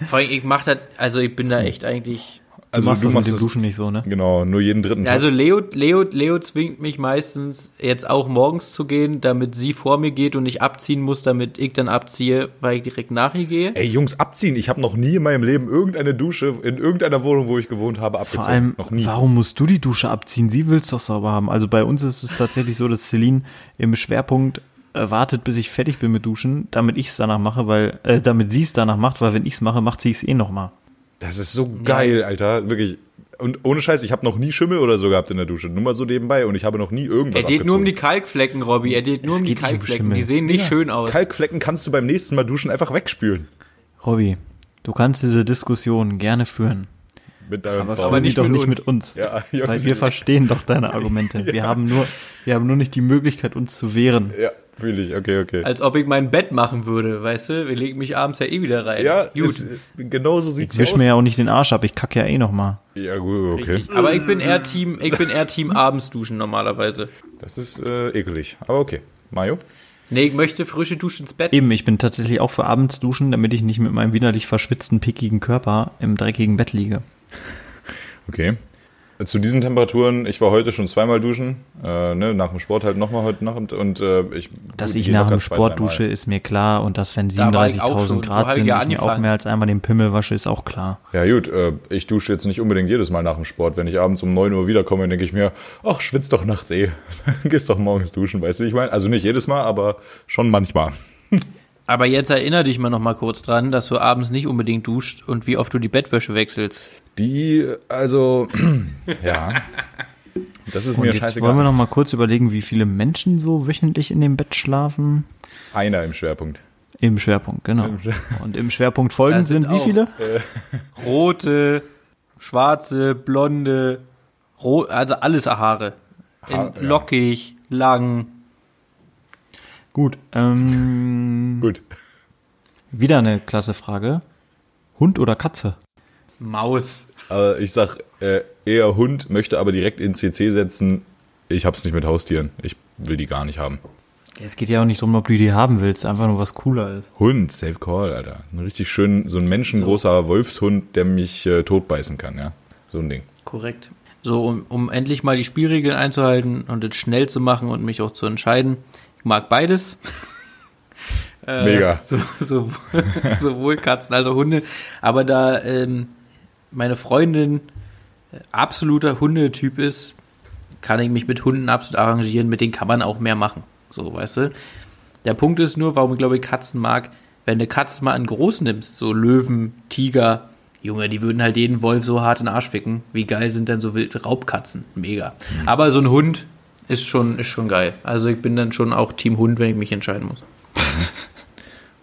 vor allem ich mach das, also ich bin da echt eigentlich. Du machst das mit dem Duschen nicht so, ne? Genau, nur jeden dritten Tag. Also Leo, Leo, Leo zwingt mich meistens jetzt auch morgens zu gehen, damit sie vor mir geht und ich abziehen muss, damit ich dann abziehe, weil ich direkt nach ihr gehe. Ey, Jungs, abziehen. Ich habe noch nie in meinem Leben irgendeine Dusche in irgendeiner Wohnung, wo ich gewohnt habe, abgezogen. Vor allem, noch nie. warum musst du die Dusche abziehen? Sie will's doch sauber haben. Also bei uns ist es tatsächlich so, dass Celine im Schwerpunkt wartet, bis ich fertig bin mit Duschen, damit ich es danach mache, weil, äh, damit sie es danach macht, weil wenn ich es mache, macht sie es eh nochmal. Das ist so geil, Alter. Wirklich. Und ohne Scheiß, ich habe noch nie Schimmel oder so gehabt in der Dusche. Nur mal so nebenbei. Und ich habe noch nie irgendwas Er geht nur um die abgezogen. Kalkflecken, Robby. Er geht nur Es um die geht um Kalkflecken. Schimmel. Die sehen nicht Ja, schön aus. Kalkflecken kannst du beim nächsten Mal duschen einfach wegspülen. Robby, du kannst diese Diskussion gerne führen. Mit deinem Aber Frau. führ sie nicht doch mit nicht uns. mit uns. Ja, Jungs, weil wir verstehen doch deine Argumente. Wir haben nur, wir haben nur nicht die Möglichkeit, uns zu wehren. Ja, fühle ich. Okay, okay. Als ob ich mein Bett machen würde, weißt du? Wir legen mich abends ja eh wieder rein. ja, gut. ist, genau so sieht's Jetzt wisch aus. mir ja auch nicht den Arsch ab, ich kacke ja eh nochmal. Ja, gut, okay. Richtig. Aber ich bin eher Team, ich bin eher Team abends duschen normalerweise. Das ist äh, ekelig. Aber okay. Mario? Nee, ich möchte frische Dusche ins Bett. Eben, ich bin tatsächlich auch für abends duschen, damit ich nicht mit meinem widerlich verschwitzten, pickigen Körper im dreckigen Bett liege. Okay. Zu diesen Temperaturen, ich war heute schon zweimal duschen, äh, ne, nach dem Sport halt nochmal heute Nacht und äh, ich Dass ich nach dem Sport dusche, ist mir klar. Und dass, wenn Da war ich auch 37.000 schon. So Grad sind, ja ich mir auch mehr als einmal den Pimmel wasche, ist auch klar. Ja gut, äh, ich dusche jetzt nicht unbedingt jedes Mal nach dem Sport. Wenn ich abends um 9 Uhr wiederkomme, denke ich mir, ach, schwitzt doch nachts eh. Gehst doch morgens duschen, weißt du, wie ich meine? Also nicht jedes Mal, aber schon manchmal. Aber jetzt erinnere dich mal noch mal kurz dran, dass du abends nicht unbedingt duscht und wie oft du die Bettwäsche wechselst. Die, also, ja. Das ist Und mir jetzt scheißegal. wollen wir noch mal kurz überlegen, wie viele Menschen so wöchentlich in dem Bett schlafen. Einer im Schwerpunkt. Im Schwerpunkt, genau. Im Schwer- Und im Schwerpunkt Folgen Das sind sind wie viele? Rote, schwarze, blonde, ro also alles Haare. In Haar- ja. lockig, lang. Gut. Ähm, Gut. wieder eine klasse Frage. Hund oder Katze? Maus. Aber ich sag äh, eher Hund, möchte aber direkt in CC setzen. Ich hab's nicht mit Haustieren. Ich will die gar nicht haben. Es geht ja auch nicht darum, ob du die haben willst, einfach nur was cooler ist. Hund, safe call, Alter. Ein richtig schön, so ein menschengroßer Wolfshund, der mich äh, totbeißen kann, ja. So ein Ding. Korrekt. So, um, um endlich mal die Spielregeln einzuhalten und es schnell zu machen und mich auch zu entscheiden. Mag beides. Äh, Mega. So, so, sowohl Katzen als auch Hunde. Aber da ähm, meine Freundin äh, absoluter Hundetyp ist, kann ich mich mit Hunden absolut arrangieren. Mit denen kann man auch mehr machen. So, weißt du? Der Punkt ist nur, warum ich glaube, ich Katzen mag, wenn du Katzen mal in groß nimmst, so Löwen, Tiger, Junge, die würden halt jeden Wolf so hart in den Arsch ficken. Wie geil sind denn so wilde Raubkatzen? Mega. Aber so ein Hund ist schon, ist schon geil. Also ich bin dann schon auch Team Hund, wenn ich mich entscheiden muss.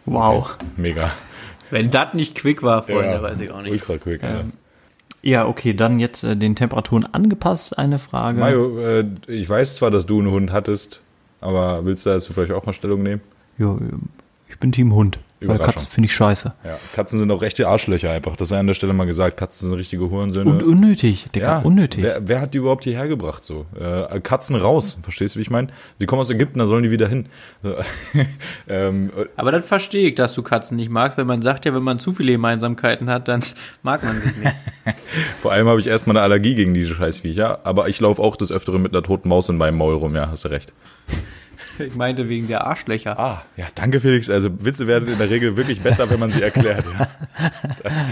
Wow. Mega. Wenn das nicht quick war, Freunde, weiß ich auch nicht. Ultra quick, Alter. Ja, okay, dann jetzt äh, den Temperaturen angepasst eine Frage. Mario, äh, ich weiß zwar, dass du einen Hund hattest, aber willst du dazu vielleicht auch mal Stellung nehmen? Ja, bin Team Hund. Weil. Katzen finde ich scheiße. Ja, Katzen sind auch rechte Arschlöcher einfach. Das sei an der Stelle mal gesagt. Katzen sind richtige Hurensöhne. Und unnötig, Digga, ja, unnötig. Wer, wer hat die überhaupt hierher gebracht so? Äh, Katzen raus, verstehst du, wie ich meine? Die kommen aus Ägypten, da sollen die wieder hin. Ähm, äh, Aber das verstehe ich, dass du Katzen nicht magst, weil man sagt ja, wenn man zu viele Gemeinsamkeiten hat, dann mag man sich nicht. vor allem habe ich erstmal eine Allergie gegen diese Scheißviecher, aber ich laufe auch des Öfteren mit einer toten Maus in meinem Maul rum, ja, hast du recht. Ich meinte wegen der Arschlöcher. Ah, ja, danke Felix. Also Witze werden in der Regel wirklich besser, wenn man sie erklärt.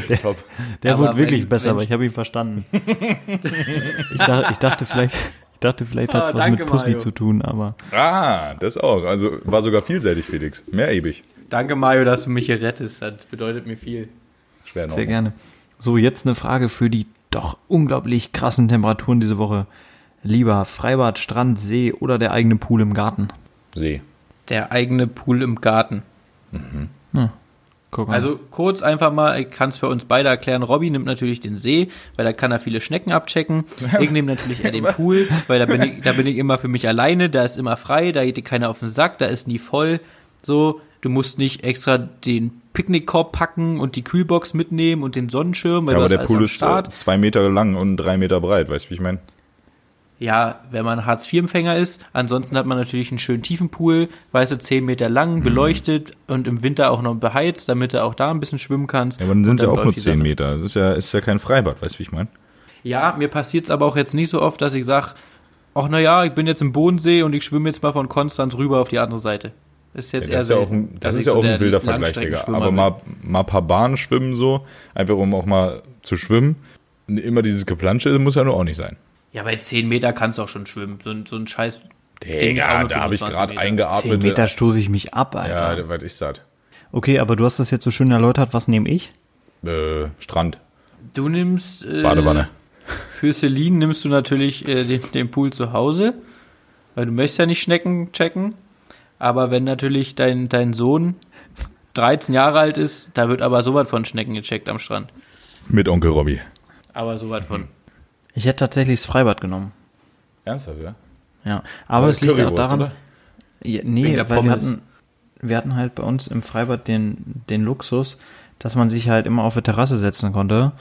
Ja. Top. Der Aber wurde wirklich wenn- besser, wenn- aber ich habe ihn verstanden. ich, dachte, ich dachte vielleicht, ich dachte vielleicht hat es Ah, was danke, mit Pussy Mario. zu tun, aber Ah, das auch. Also war sogar vielseitig, Felix. Mehrebig. Danke, Mario, dass du mich hier rettest. Das bedeutet mir viel. Schwer noch. sehr gerne. So, jetzt eine Frage für die doch unglaublich krassen Temperaturen diese Woche. Lieber Freibad, Strand, See oder der eigene Pool im Garten? See. Der eigene Pool im Garten. Guck mal. Also kurz einfach mal, ich kann es für uns beide erklären. Robby nimmt natürlich den See, weil da kann er viele Schnecken abchecken. Ich nehme natürlich eher den Pool, weil da bin ich, da bin ich immer für mich alleine, da ist immer frei, da geht dir keiner auf den Sack, da ist nie voll. So, du musst nicht extra den Picknickkorb packen und die Kühlbox mitnehmen und den Sonnenschirm, weil Ja, du aber hast der alles Pool ist Start. äh, zwei Meter lang und drei Meter breit, weißt du, wie ich meine? Ja, wenn man Hartz-IV-Empfänger ist. Ansonsten hat man natürlich einen schönen tiefen Pool, weißt du, 10 Meter Mhm. lang, beleuchtet und im Winter auch noch beheizt, damit du auch da ein bisschen schwimmen kannst. Ja, aber dann sind es ja auch nur läuft die zehn Sache. Meter. Das ist ja, ist ja kein Freibad, weißt du, wie ich meine? Ja, mir passiert es aber auch jetzt nicht so oft, dass ich sage, ach naja, ich bin jetzt im Bodensee und ich schwimme jetzt mal von Konstanz rüber auf die andere Seite. Ist jetzt Ja, eher das ist ja auch ein, das ist ja so auch ein der wilder Vergleich, Digga. Aber mal, mal ein paar Bahnen schwimmen so, einfach um auch mal zu schwimmen. Immer dieses Geplansche muss ja nur auch nicht sein. Ja, bei 10 Meter kannst du auch schon schwimmen. So, ein- so ein scheiß Digga, da habe ich 25 gerade eingeatmet. Zehn Meter stoße ich mich ab, Alter. Ja, was ist das? Okay, aber du hast das jetzt so schön erläutert. Was nehme ich? Äh, Strand, Du nimmst äh, Badewanne. Für Celine nimmst du natürlich äh, den, den Pool zu Hause, weil du möchtest ja nicht Schnecken checken. Aber wenn natürlich dein, dein Sohn 13 Jahre alt ist, da wird aber sowas von Schnecken gecheckt am Strand. Mit Onkel Robby. Aber sowas von. Ich hätte tatsächlich das Freibad genommen. Ernsthaft, ja? Ja, aber es liegt auch daran. oder? Ja, nee, weil wir hatten, wir hatten halt bei uns im Freibad den, den Luxus, dass man sich halt immer auf der Terrasse setzen konnte.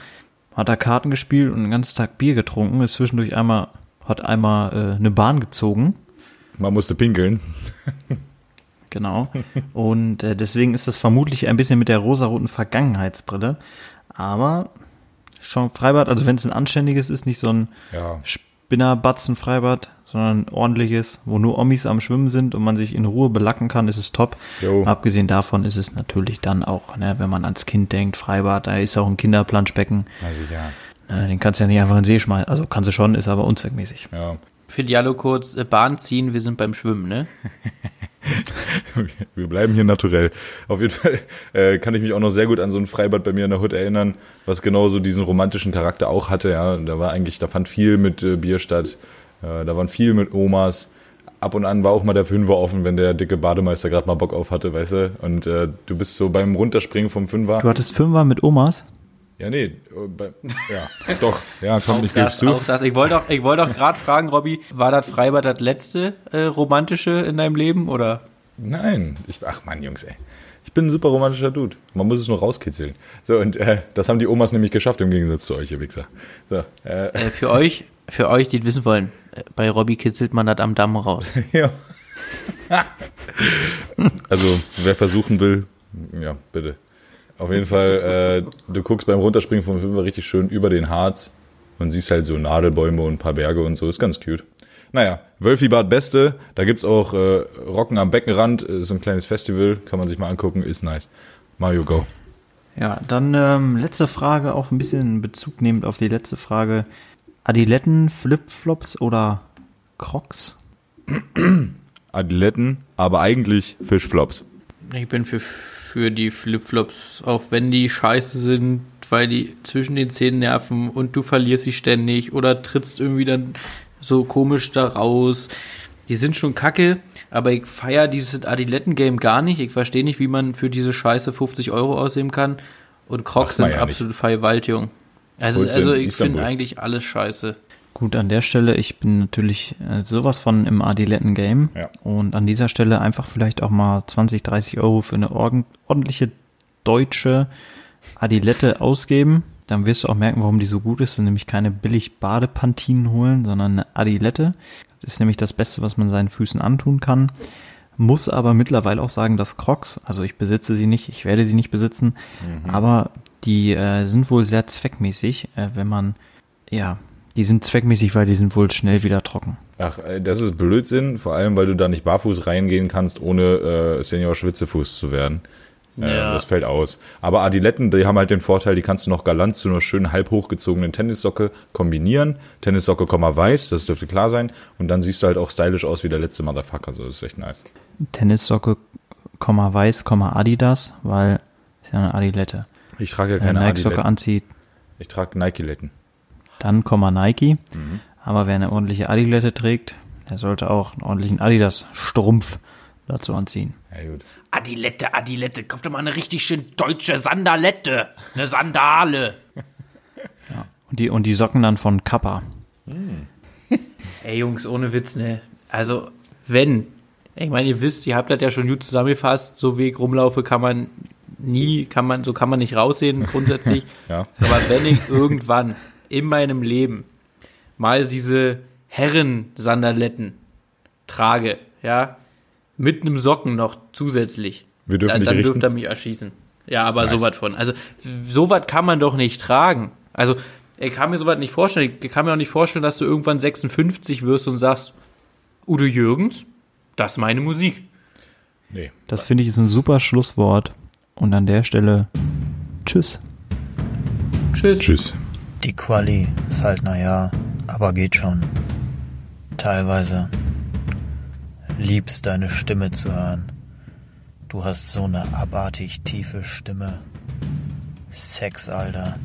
Hat da Karten gespielt und den ganzen Tag Bier getrunken, ist zwischendurch einmal, hat einmal äh, eine Bahn gezogen. Man musste pinkeln. Genau. Und äh, deswegen ist das vermutlich ein bisschen mit der rosaroten Vergangenheitsbrille. Aber Freibad, also wenn es ein anständiges ist, nicht so ein Ja. Spinnerbatzen-Freibad, sondern ein ordentliches, wo nur Omis am Schwimmen sind und man sich in Ruhe belacken kann, ist es top. Jo. Abgesehen davon ist es natürlich dann auch, ne, wenn man ans Kind denkt, Freibad, da ist auch ein Kinderplanschbecken. Na sicher. Ne, den kannst du ja nicht einfach in den See schmeißen. Also kannst du schon, ist aber unzweckmäßig. Ja. Für Dialog kurz, äh, Bahn ziehen, wir sind beim Schwimmen, ne? Wir bleiben hier naturell. Auf jeden Fall äh, kann ich mich auch noch sehr gut an so ein Freibad bei mir in der Hut erinnern, was genau so diesen romantischen Charakter auch hatte. Ja, da war eigentlich, da fand viel mit äh, Bier statt. Äh, da waren viel mit Omas. Ab und an war auch mal der Fünfer offen, wenn der dicke Bademeister gerade mal Bock auf hatte, weißt du. Und äh, du bist so beim Runterspringen vom Fünfer. Du hattest Fünfer mit Omas? Ja, nee, äh, ja, doch, ja, komm, ich geb's zu. auch das. Ich wollte doch, ich wollte doch gerade fragen, Robby, war das Freibad das letzte äh, romantische in deinem Leben oder? Nein, ich, ach Mann, Jungs, ey. Ich bin ein super romantischer Dude. Man muss es nur rauskitzeln. So, und äh, das haben die Omas nämlich geschafft, im Gegensatz zu euch, ihr Wichser. So, äh, Äh, für euch, für euch, die es wissen wollen, äh, bei Robby kitzelt man das am Damm raus. ja. also, wer versuchen will, ja, bitte. Auf jeden Fall, äh, du guckst beim Runterspringen vom Fünfer richtig schön über den Harz und siehst halt so Nadelbäume und ein paar Berge und so. Ist ganz cute. Naja, Wölfibad Beste. Da gibt's auch äh, Rocken am Beckenrand. Ist so ein kleines Festival. Kann man sich mal angucken. Ist nice. Mario, go. Ja, dann ähm, letzte Frage, auch ein bisschen Bezug nehmend auf die letzte Frage. Adiletten, Flipflops oder Crocs? Adiletten, aber eigentlich Fischflops. Ich bin für, für die Flipflops, auch wenn die scheiße sind, weil die zwischen den Zähnen nerven und du verlierst sie ständig oder trittst irgendwie dann so komisch da raus. Die sind schon kacke, aber ich feiere dieses Adiletten-Game gar nicht. Ich verstehe nicht, wie man für diese Scheiße 50 Euro ausgeben kann. Und Crocs sind ja nicht. absolut Vergewaltigung. Also, also ich finde eigentlich alles scheiße. Gut, an der Stelle, ich bin natürlich äh, sowas von im Adiletten-Game. Ja. Und an dieser Stelle einfach vielleicht auch mal 20, 30 Euro für eine ordentliche deutsche Adilette ausgeben. Dann wirst du auch merken, warum die so gut ist. Und nämlich keine billig Badepantinen holen, sondern eine Adilette. Das ist nämlich das Beste, was man seinen Füßen antun kann. Muss aber mittlerweile auch sagen, dass Crocs, also ich besitze sie nicht, ich werde sie nicht besitzen, aber die äh, sind wohl sehr zweckmäßig, äh, wenn man, ja, die sind zweckmäßig, weil die sind wohl schnell wieder trocken. Ach, äh, das ist Blödsinn, vor allem, weil du da nicht barfuß reingehen kannst, ohne äh, Senior Schwitzefuß zu werden. Äh, Ja. Das fällt aus. Aber Adiletten, die haben halt den Vorteil, die kannst du noch galant zu einer schönen halb hochgezogenen Tennissocke kombinieren. Tennissocke, Komma weiß, das dürfte klar sein. Und dann siehst du halt auch stylisch aus wie der letzte Motherfucker. So, das ist echt nice. Tennissocke, Komma weiß, Komma Adidas, weil ist ja eine Adilette. Ich trage ja Wenn keine eine Nike-Socke anzieht, Ich trage Nike-Letten. Dann Komma Nike. Mhm. Aber wer eine ordentliche Adilette trägt, der sollte auch einen ordentlichen Adidas-Strumpf dazu anziehen. Ja, gut. Adilette, Adilette, kauf doch mal eine richtig schön deutsche Sandalette. Eine Sandale. Und die, und die Socken dann von Kappa. Ey Jungs, ohne Witz, ne? Also, wenn, ich meine, ihr wisst, ihr habt das ja schon gut zusammengefasst, so wie ich rumlaufe, kann man nie, kann man, so kann man nicht raussehen, grundsätzlich. Ja. Aber wenn ich irgendwann in meinem Leben mal diese Herren-Sandaletten trage, ja, mit einem Socken noch zusätzlich, Wir dürfen dann, nicht dann richten. dürft ihr mich erschießen. Ja, aber Nice. sowas von. Also, sowas kann man doch nicht tragen. Also, ich kann mir sowas nicht vorstellen. Ich kann mir auch nicht vorstellen, dass du irgendwann 56 wirst und sagst, Udo Jürgens, das ist meine Musik. Nee. Das finde ich ist ein super Schlusswort. Und an der Stelle, tschüss. Tschüss. Tschüss. Die Quali ist halt naja, aber geht schon. Teilweise. Liebst deine Stimme zu hören. Du hast so eine abartig tiefe Stimme. Sex, Alter.